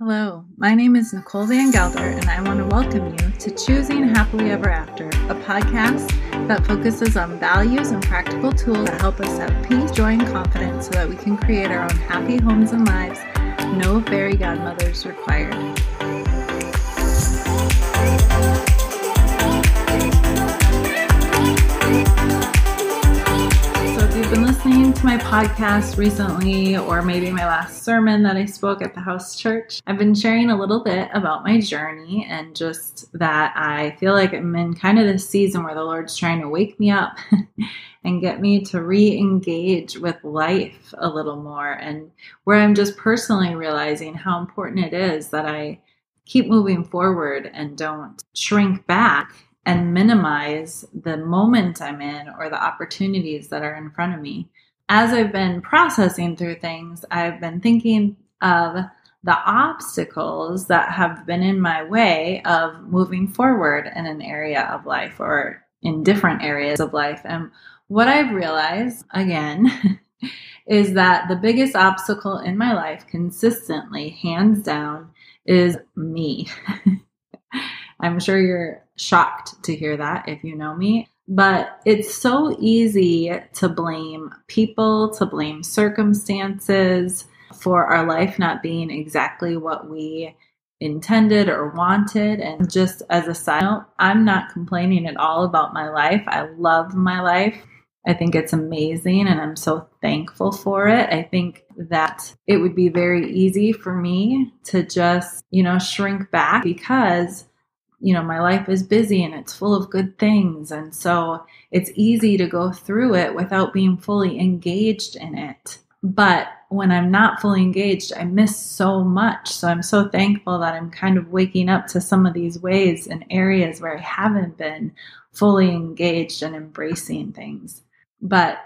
Hello, my name is Nicole Van Gelder, and I want to welcome you to Choosing Happily Ever After, a podcast that focuses on values and practical tools that help us have peace, joy, and confidence so that we can create our own happy homes and lives. No fairy godmothers required. You've been listening to my podcast recently, or maybe my last sermon that I spoke at the house church, I've been sharing a little bit about my journey and just that I feel like I'm in kind of this season where the Lord's trying to wake me up and get me to re engage with life a little more, and where I'm just personally realizing how important it is that I keep moving forward and don't shrink back and minimize the moment I'm in or the opportunities that are in front of me. As I've been processing through things, I've been thinking of the obstacles that have been in my way of moving forward in an area of life or in different areas of life. And what I've realized, again, is that the biggest obstacle in my life consistently, hands down, is me. I'm sure you're shocked to hear that if you know me. But it's so easy to blame people, to blame circumstances for our life not being exactly what we intended or wanted. And just as a side note, I'm not complaining at all about my life. I love my life. I think it's amazing and I'm so thankful for it. I think that it would be very easy for me to just, you know, shrink back because you know, my life is busy and it's full of good things. And so it's easy to go through it without being fully engaged in it. But when I'm not fully engaged, I miss so much. So I'm so thankful that I'm kind of waking up to some of these ways and areas where I haven't been fully engaged and embracing things. But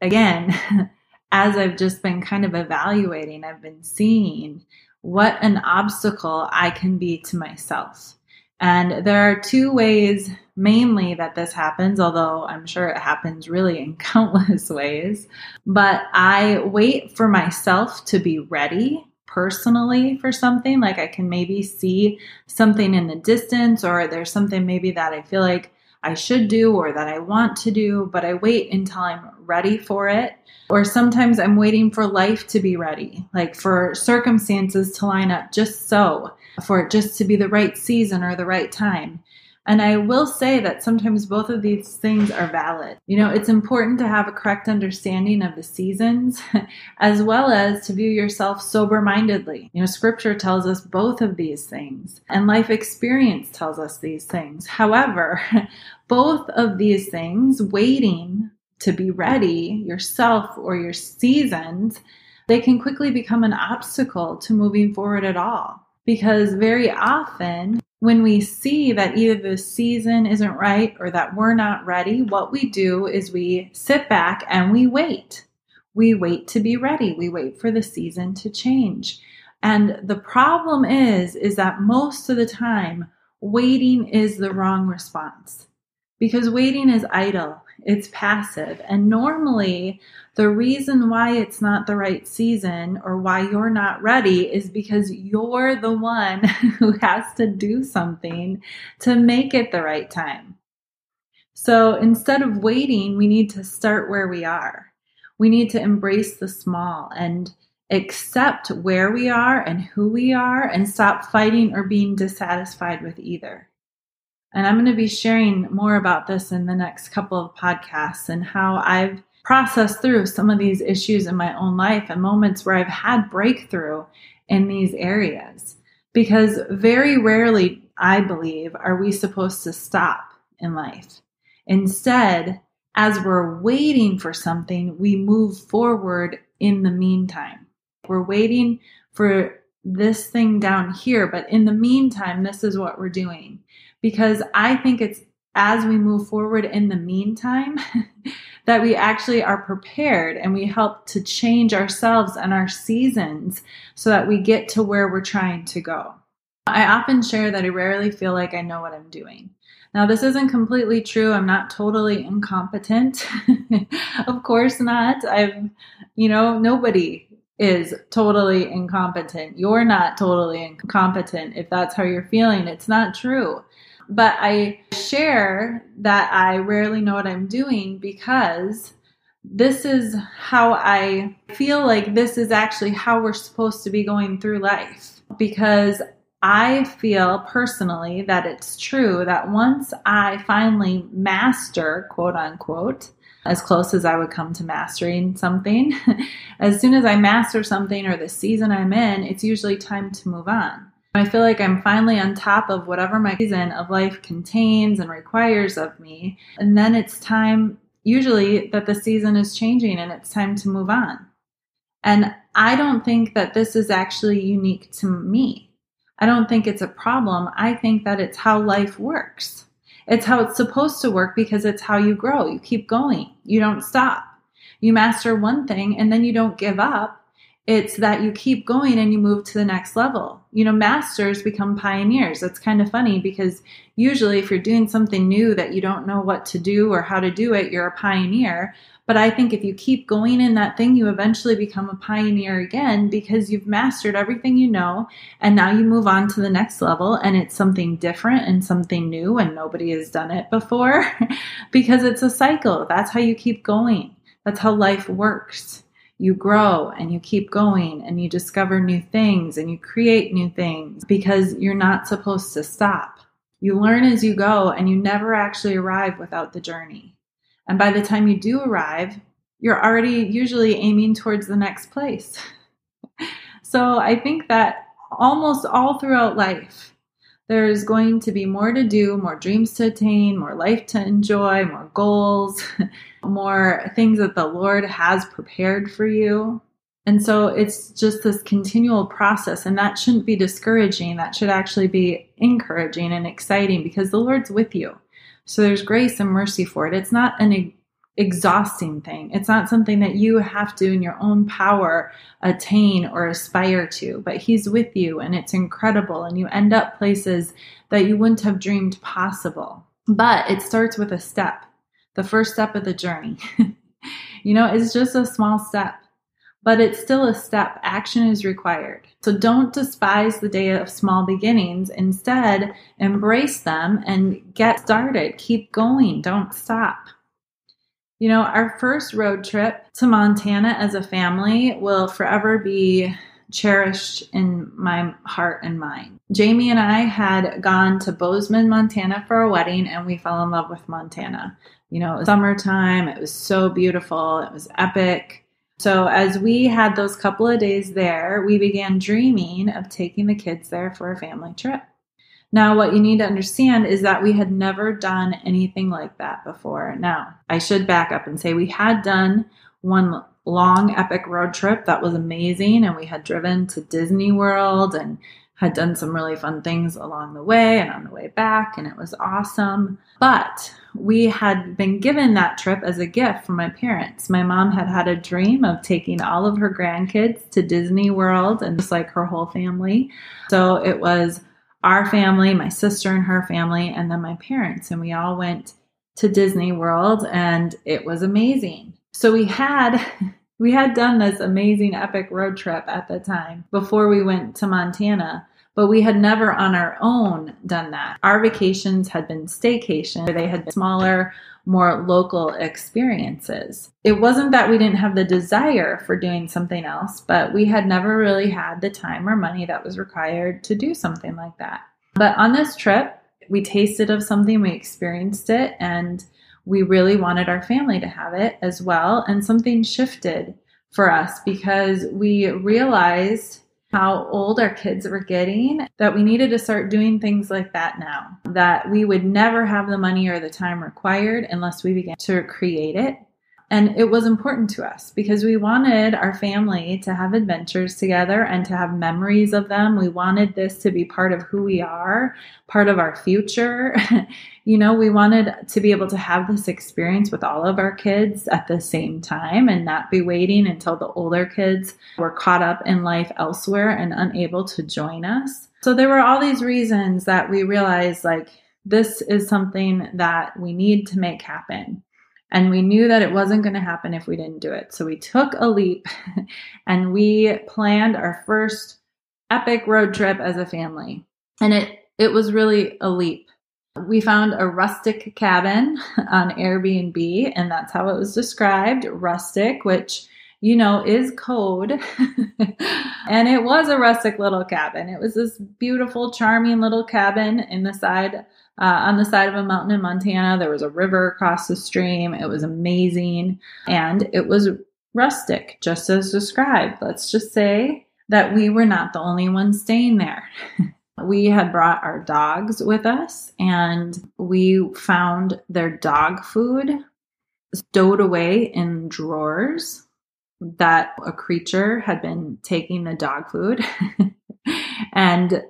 again, as I've just been kind of evaluating, I've been seeing what an obstacle I can be to myself and there are two ways mainly that this happens, although I'm sure it happens really in countless ways. But I wait for myself to be ready personally for something. Like I can maybe see something in the distance, or there's something maybe that I feel like I should do or that I want to do, but I wait until I'm ready for it. Or sometimes I'm waiting for life to be ready, like for circumstances to line up just so for it just to be the right season or the right time. And I will say that sometimes both of these things are valid. You know, it's important to have a correct understanding of the seasons as well as to view yourself sober mindedly. You know, scripture tells us both of these things, and life experience tells us these things. However, both of these things, waiting to be ready yourself or your seasons, they can quickly become an obstacle to moving forward at all. Because very often, when we see that either the season isn't right or that we're not ready, what we do is we sit back and we wait. We wait to be ready. We wait for the season to change. And the problem is is that most of the time waiting is the wrong response. Because waiting is idle it's passive. And normally, the reason why it's not the right season or why you're not ready is because you're the one who has to do something to make it the right time. So instead of waiting, we need to start where we are. We need to embrace the small and accept where we are and who we are and stop fighting or being dissatisfied with either. And I'm going to be sharing more about this in the next couple of podcasts and how I've processed through some of these issues in my own life and moments where I've had breakthrough in these areas. Because very rarely, I believe, are we supposed to stop in life. Instead, as we're waiting for something, we move forward in the meantime. We're waiting for this thing down here, but in the meantime, this is what we're doing because I think it's as we move forward in the meantime that we actually are prepared and we help to change ourselves and our seasons so that we get to where we're trying to go. I often share that I rarely feel like I know what I'm doing. Now, this isn't completely true. I'm not totally incompetent. of course not. I'm, you know, nobody is totally incompetent. You're not totally incompetent if that's how you're feeling. It's not true. But I share that I rarely know what I'm doing because this is how I feel like this is actually how we're supposed to be going through life. Because I feel personally that it's true that once I finally master, quote unquote, as close as I would come to mastering something. as soon as I master something or the season I'm in, it's usually time to move on. I feel like I'm finally on top of whatever my season of life contains and requires of me. And then it's time, usually, that the season is changing and it's time to move on. And I don't think that this is actually unique to me. I don't think it's a problem. I think that it's how life works. It's how it's supposed to work because it's how you grow. You keep going, you don't stop. You master one thing and then you don't give up. It's that you keep going and you move to the next level. You know, masters become pioneers. That's kind of funny because usually, if you're doing something new that you don't know what to do or how to do it, you're a pioneer. But I think if you keep going in that thing, you eventually become a pioneer again because you've mastered everything you know. And now you move on to the next level and it's something different and something new and nobody has done it before because it's a cycle. That's how you keep going. That's how life works. You grow and you keep going and you discover new things and you create new things because you're not supposed to stop. You learn as you go and you never actually arrive without the journey. And by the time you do arrive, you're already usually aiming towards the next place. so I think that almost all throughout life, there's going to be more to do, more dreams to attain, more life to enjoy, more goals, more things that the Lord has prepared for you. And so it's just this continual process, and that shouldn't be discouraging. That should actually be encouraging and exciting because the Lord's with you. So there's grace and mercy for it. It's not an exhausting thing. It's not something that you have to, in your own power, attain or aspire to, but He's with you and it's incredible. And you end up places that you wouldn't have dreamed possible. But it starts with a step, the first step of the journey. you know, it's just a small step but it's still a step. Action is required. So don't despise the day of small beginnings. Instead, embrace them and get started. Keep going. Don't stop. You know, our first road trip to Montana as a family will forever be cherished in my heart and mind. Jamie and I had gone to Bozeman, Montana for a wedding, and we fell in love with Montana. You know, it was summertime, it was so beautiful, it was epic. So, as we had those couple of days there, we began dreaming of taking the kids there for a family trip. Now, what you need to understand is that we had never done anything like that before. Now, I should back up and say we had done one long, epic road trip that was amazing, and we had driven to Disney World and had done some really fun things along the way and on the way back, and it was awesome. But we had been given that trip as a gift from my parents. My mom had had a dream of taking all of her grandkids to Disney World and just like her whole family. So it was our family, my sister and her family, and then my parents. And we all went to Disney World and it was amazing. So we had We had done this amazing epic road trip at the time before we went to Montana, but we had never on our own done that. Our vacations had been staycation, they had been smaller, more local experiences. It wasn't that we didn't have the desire for doing something else, but we had never really had the time or money that was required to do something like that. But on this trip, we tasted of something, we experienced it, and we really wanted our family to have it as well. And something shifted for us because we realized how old our kids were getting that we needed to start doing things like that now. That we would never have the money or the time required unless we began to create it. And it was important to us because we wanted our family to have adventures together and to have memories of them. We wanted this to be part of who we are, part of our future. you know, we wanted to be able to have this experience with all of our kids at the same time and not be waiting until the older kids were caught up in life elsewhere and unable to join us. So there were all these reasons that we realized like this is something that we need to make happen. And we knew that it wasn't going to happen if we didn't do it. So we took a leap and we planned our first epic road trip as a family. And it, it was really a leap. We found a rustic cabin on Airbnb, and that's how it was described rustic, which you know, is code. and it was a rustic little cabin. It was this beautiful, charming little cabin in the side, uh, on the side of a mountain in Montana. There was a river across the stream. It was amazing. And it was rustic, just as described. Let's just say that we were not the only ones staying there. we had brought our dogs with us and we found their dog food stowed away in drawers that a creature had been taking the dog food and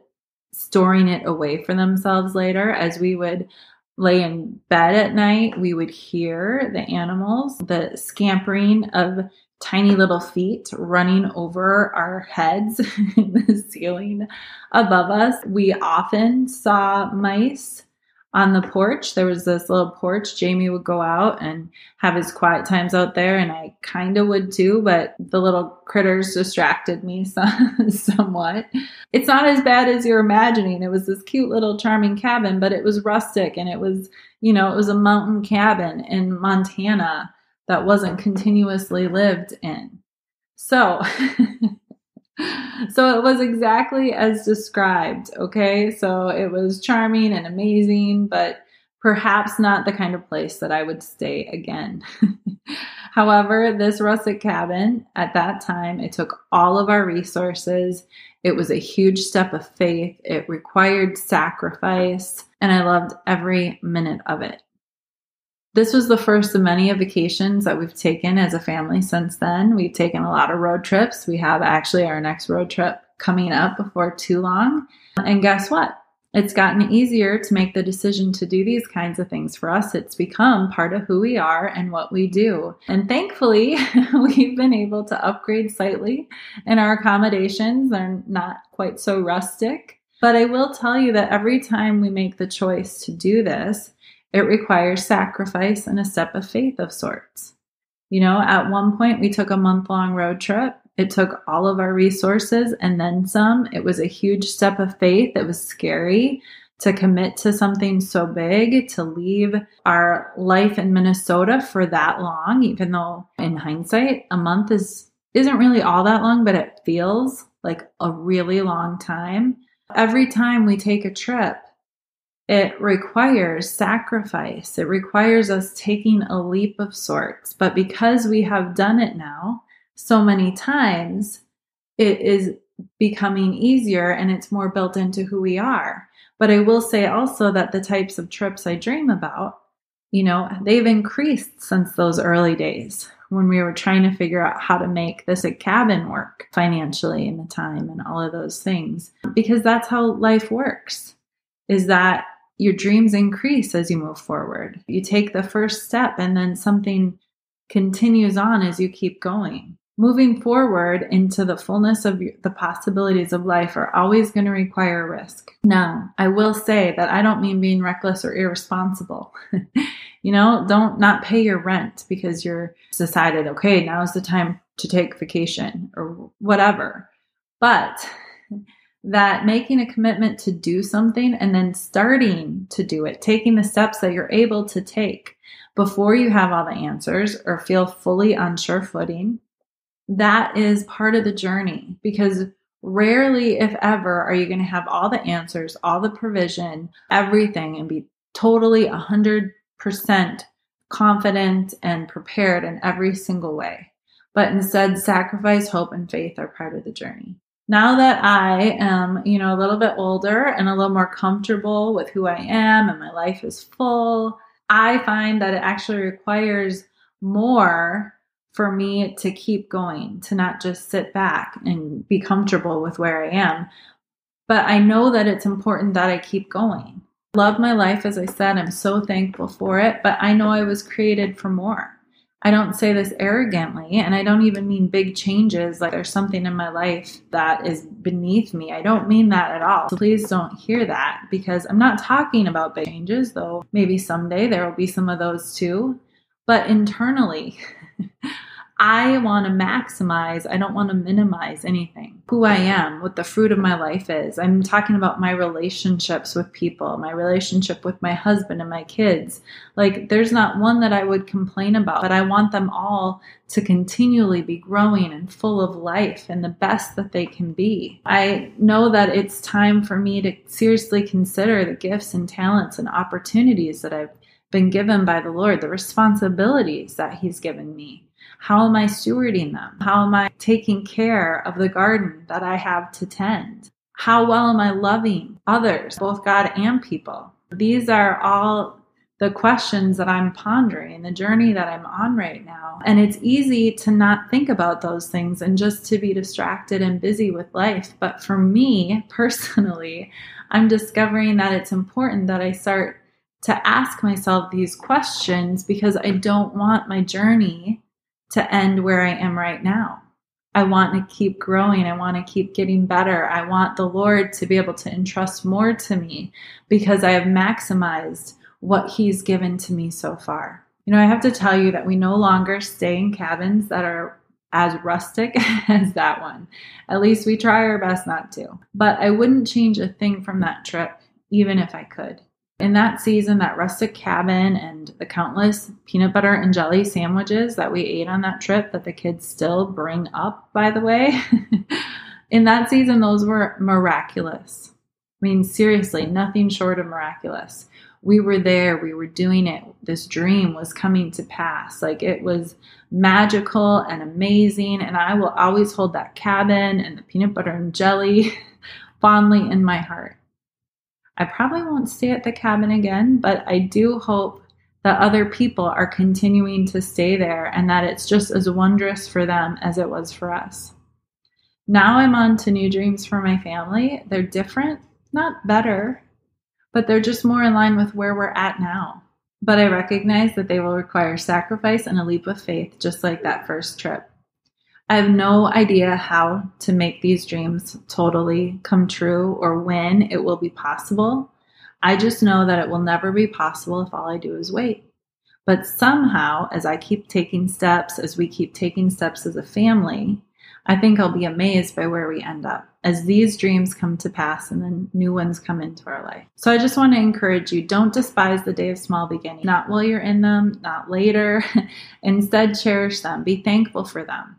storing it away for themselves later. As we would lay in bed at night we would hear the animals the scampering of tiny little feet running over our heads in the ceiling above us. We often saw mice on the porch. There was this little porch. Jamie would go out and have his quiet times out there, and I kind of would too, but the little critters distracted me some, somewhat. It's not as bad as you're imagining. It was this cute little charming cabin, but it was rustic and it was, you know, it was a mountain cabin in Montana that wasn't continuously lived in. So, so it was exactly as described. Okay. So it was charming and amazing, but perhaps not the kind of place that I would stay again. However, this rustic cabin at that time, it took all of our resources. It was a huge step of faith. It required sacrifice, and I loved every minute of it. This was the first of many vacations that we've taken as a family since then. We've taken a lot of road trips. We have actually our next road trip coming up before too long. And guess what? It's gotten easier to make the decision to do these kinds of things for us. It's become part of who we are and what we do. And thankfully, we've been able to upgrade slightly, and our accommodations are not quite so rustic. But I will tell you that every time we make the choice to do this, it requires sacrifice and a step of faith of sorts. You know, at one point we took a month long road trip. It took all of our resources and then some. It was a huge step of faith. It was scary to commit to something so big, to leave our life in Minnesota for that long, even though in hindsight, a month is isn't really all that long, but it feels like a really long time. Every time we take a trip, it requires sacrifice. It requires us taking a leap of sorts. But because we have done it now so many times, it is becoming easier and it's more built into who we are. But I will say also that the types of trips I dream about, you know, they've increased since those early days when we were trying to figure out how to make this a cabin work financially and the time and all of those things. Because that's how life works. Is that your dreams increase as you move forward. You take the first step and then something continues on as you keep going. Moving forward into the fullness of the possibilities of life are always going to require risk. Now, I will say that I don't mean being reckless or irresponsible. you know, don't not pay your rent because you're decided, okay, now is the time to take vacation or whatever. But that making a commitment to do something and then starting to do it, taking the steps that you're able to take before you have all the answers or feel fully on sure footing, that is part of the journey because rarely, if ever, are you going to have all the answers, all the provision, everything, and be totally 100% confident and prepared in every single way. But instead, sacrifice, hope, and faith are part of the journey now that I am, you know, a little bit older and a little more comfortable with who I am and my life is full, I find that it actually requires more for me to keep going, to not just sit back and be comfortable with where I am. But I know that it's important that I keep going. Love my life, as I said, I'm so thankful for it, but I know I was created for more. I don't say this arrogantly, and I don't even mean big changes like there's something in my life that is beneath me. I don't mean that at all. So please don't hear that because I'm not talking about big changes, though maybe someday there will be some of those too. But internally, I want to maximize, I don't want to minimize anything. Who I am, what the fruit of my life is. I'm talking about my relationships with people, my relationship with my husband and my kids. Like, there's not one that I would complain about, but I want them all to continually be growing and full of life and the best that they can be. I know that it's time for me to seriously consider the gifts and talents and opportunities that I've been given by the Lord, the responsibilities that He's given me how am I stewarding them? How am I taking care of the garden that I have to tend? How well am I loving others, both God and people? These are all the questions that I'm pondering, the journey that I'm on right now. And it's easy to not think about those things and just to be distracted and busy with life. But for me personally, I'm discovering that it's important that I start to ask myself these questions because I don't want my journey to end where I am right now. I want to keep growing. I want to keep getting better. I want the Lord to be able to entrust more to me because I have maximized what He's given to me so far. You know, I have to tell you that we no longer stay in cabins that are as rustic as that one. At least we try our best not to. But I wouldn't change a thing from that trip, even if I could. In that season, that rustic cabin and the countless peanut butter and jelly sandwiches that we ate on that trip that the kids still bring up, by the way, in that season, those were miraculous. I mean, seriously, nothing short of miraculous. We were there, we were doing it. This dream was coming to pass. Like it was magical and amazing. And I will always hold that cabin and the peanut butter and jelly fondly in my heart. I probably won't stay at the cabin again, but I do hope that other people are continuing to stay there and that it's just as wondrous for them as it was for us. Now I'm on to new dreams for my family. They're different, not better, but they're just more in line with where we're at now. But I recognize that they will require sacrifice and a leap of faith, just like that first trip. I have no idea how to make these dreams totally come true or when it will be possible. I just know that it will never be possible if all I do is wait. But somehow, as I keep taking steps, as we keep taking steps as a family, I think I'll be amazed by where we end up as these dreams come to pass and then new ones come into our life. So I just want to encourage you don't despise the day of small beginnings, not while you're in them, not later. Instead, cherish them, be thankful for them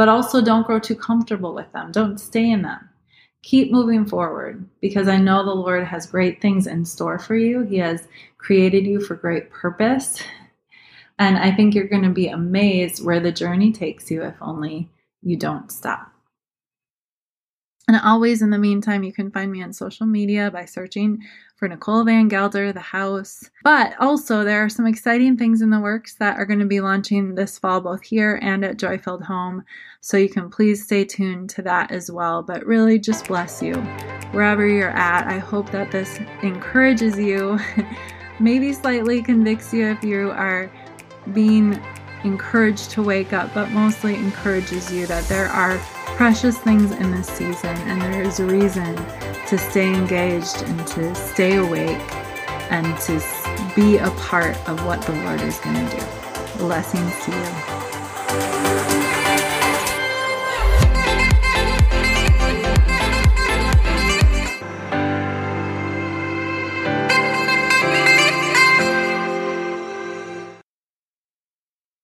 but also don't grow too comfortable with them. Don't stay in them. Keep moving forward because I know the Lord has great things in store for you. He has created you for great purpose. And I think you're going to be amazed where the journey takes you if only you don't stop. And always, in the meantime, you can find me on social media by searching for Nicole Van Gelder, The House. But also, there are some exciting things in the works that are going to be launching this fall, both here and at Joyfilled Home. So you can please stay tuned to that as well. But really, just bless you wherever you're at. I hope that this encourages you, maybe slightly convicts you if you are being encouraged to wake up, but mostly encourages you that there are precious things in this season and there is a reason to stay engaged and to stay awake and to be a part of what the Lord is going to do. Blessings to you.